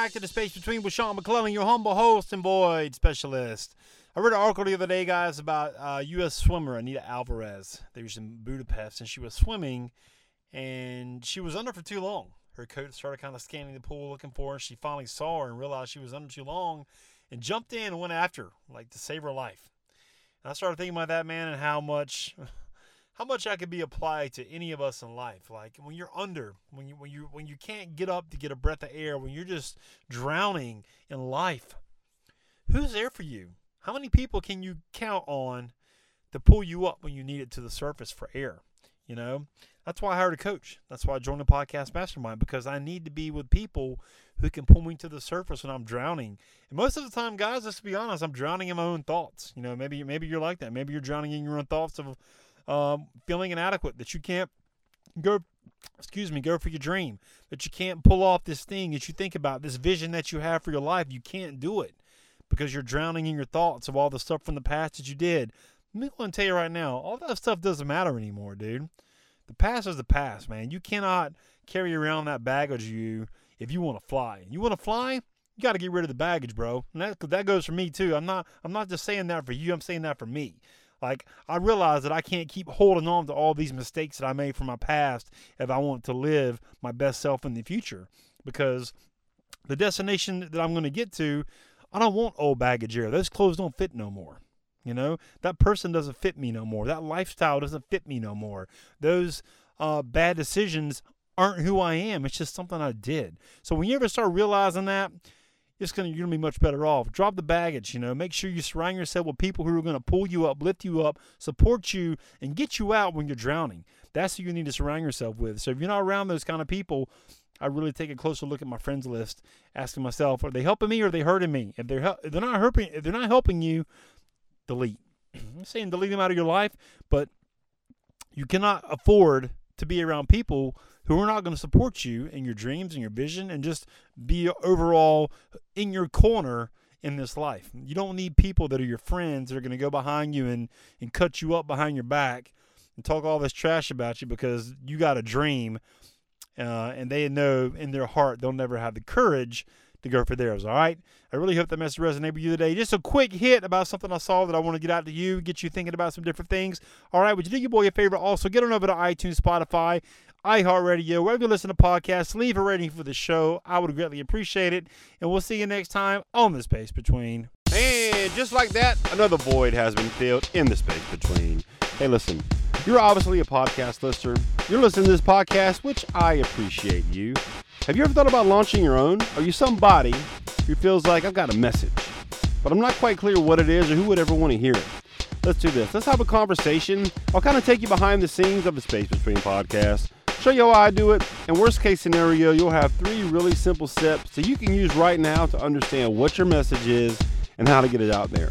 back to the Space Between with Sean McClellan, your humble host and void specialist. I read an article the other day, guys, about uh, U.S. swimmer Anita Alvarez. They was in Budapest, and she was swimming, and she was under for too long. Her coach started kind of scanning the pool, looking for her. She finally saw her and realized she was under too long, and jumped in and went after her, like to save her life. And I started thinking about that man and how much, how much that could be applied to any of us in life. Like when you're under, when you when you when you can't get up to get a breath of air, when you're just drowning in life, who's there for you? How many people can you count on to pull you up when you need it to the surface for air? You know, that's why I hired a coach. That's why I joined the podcast mastermind because I need to be with people who can pull me to the surface when I'm drowning. And most of the time, guys, let's be honest, I'm drowning in my own thoughts. You know, maybe maybe you're like that. Maybe you're drowning in your own thoughts of um, feeling inadequate that you can't go excuse me go for your dream that you can't pull off this thing that you think about this vision that you have for your life you can't do it because you're drowning in your thoughts of all the stuff from the past that you did. Let me go and tell you right now, all that stuff doesn't matter anymore, dude. The past is the past, man. You cannot carry around that baggage you if you want to fly. You want to fly? You got to get rid of the baggage, bro. And that that goes for me too. I'm not I'm not just saying that for you. I'm saying that for me. Like I realize that I can't keep holding on to all these mistakes that I made from my past if I want to live my best self in the future because the destination that I'm going to get to I don't want old baggage here. Those clothes don't fit no more. You know, that person doesn't fit me no more. That lifestyle doesn't fit me no more. Those uh, bad decisions aren't who I am. It's just something I did. So when you ever start realizing that, it's gonna you're gonna be much better off. Drop the baggage, you know. Make sure you surround yourself with people who are gonna pull you up, lift you up, support you, and get you out when you're drowning. That's who you need to surround yourself with. So if you're not around those kind of people, I really take a closer look at my friends list, asking myself, are they helping me or are they hurting me? If they're if they're not helping, if they're not helping you, delete. I'm saying delete them out of your life, but you cannot afford to be around people who are not going to support you in your dreams and your vision and just be overall in your corner in this life. You don't need people that are your friends that are going to go behind you and, and cut you up behind your back and talk all this trash about you because you got a dream uh, and they know in their heart they'll never have the courage to go for theirs. All right. I really hope that message resonated with you today. Just a quick hit about something I saw that I want to get out to you, get you thinking about some different things. All right. Would you do your boy a favor? Also, get on over to iTunes, Spotify, iHeartRadio, wherever you listen to podcasts. Leave a rating for the show. I would greatly appreciate it. And we'll see you next time on the space between. And just like that, another void has been filled in the space between. Hey, listen, you're obviously a podcast listener. You're listening to this podcast, which I appreciate you. Have you ever thought about launching your own? Are you somebody who feels like I've got a message, but I'm not quite clear what it is or who would ever want to hear it? Let's do this. Let's have a conversation. I'll kind of take you behind the scenes of the Space Between podcast, show you how I do it, and worst case scenario, you'll have three really simple steps that you can use right now to understand what your message is and how to get it out there.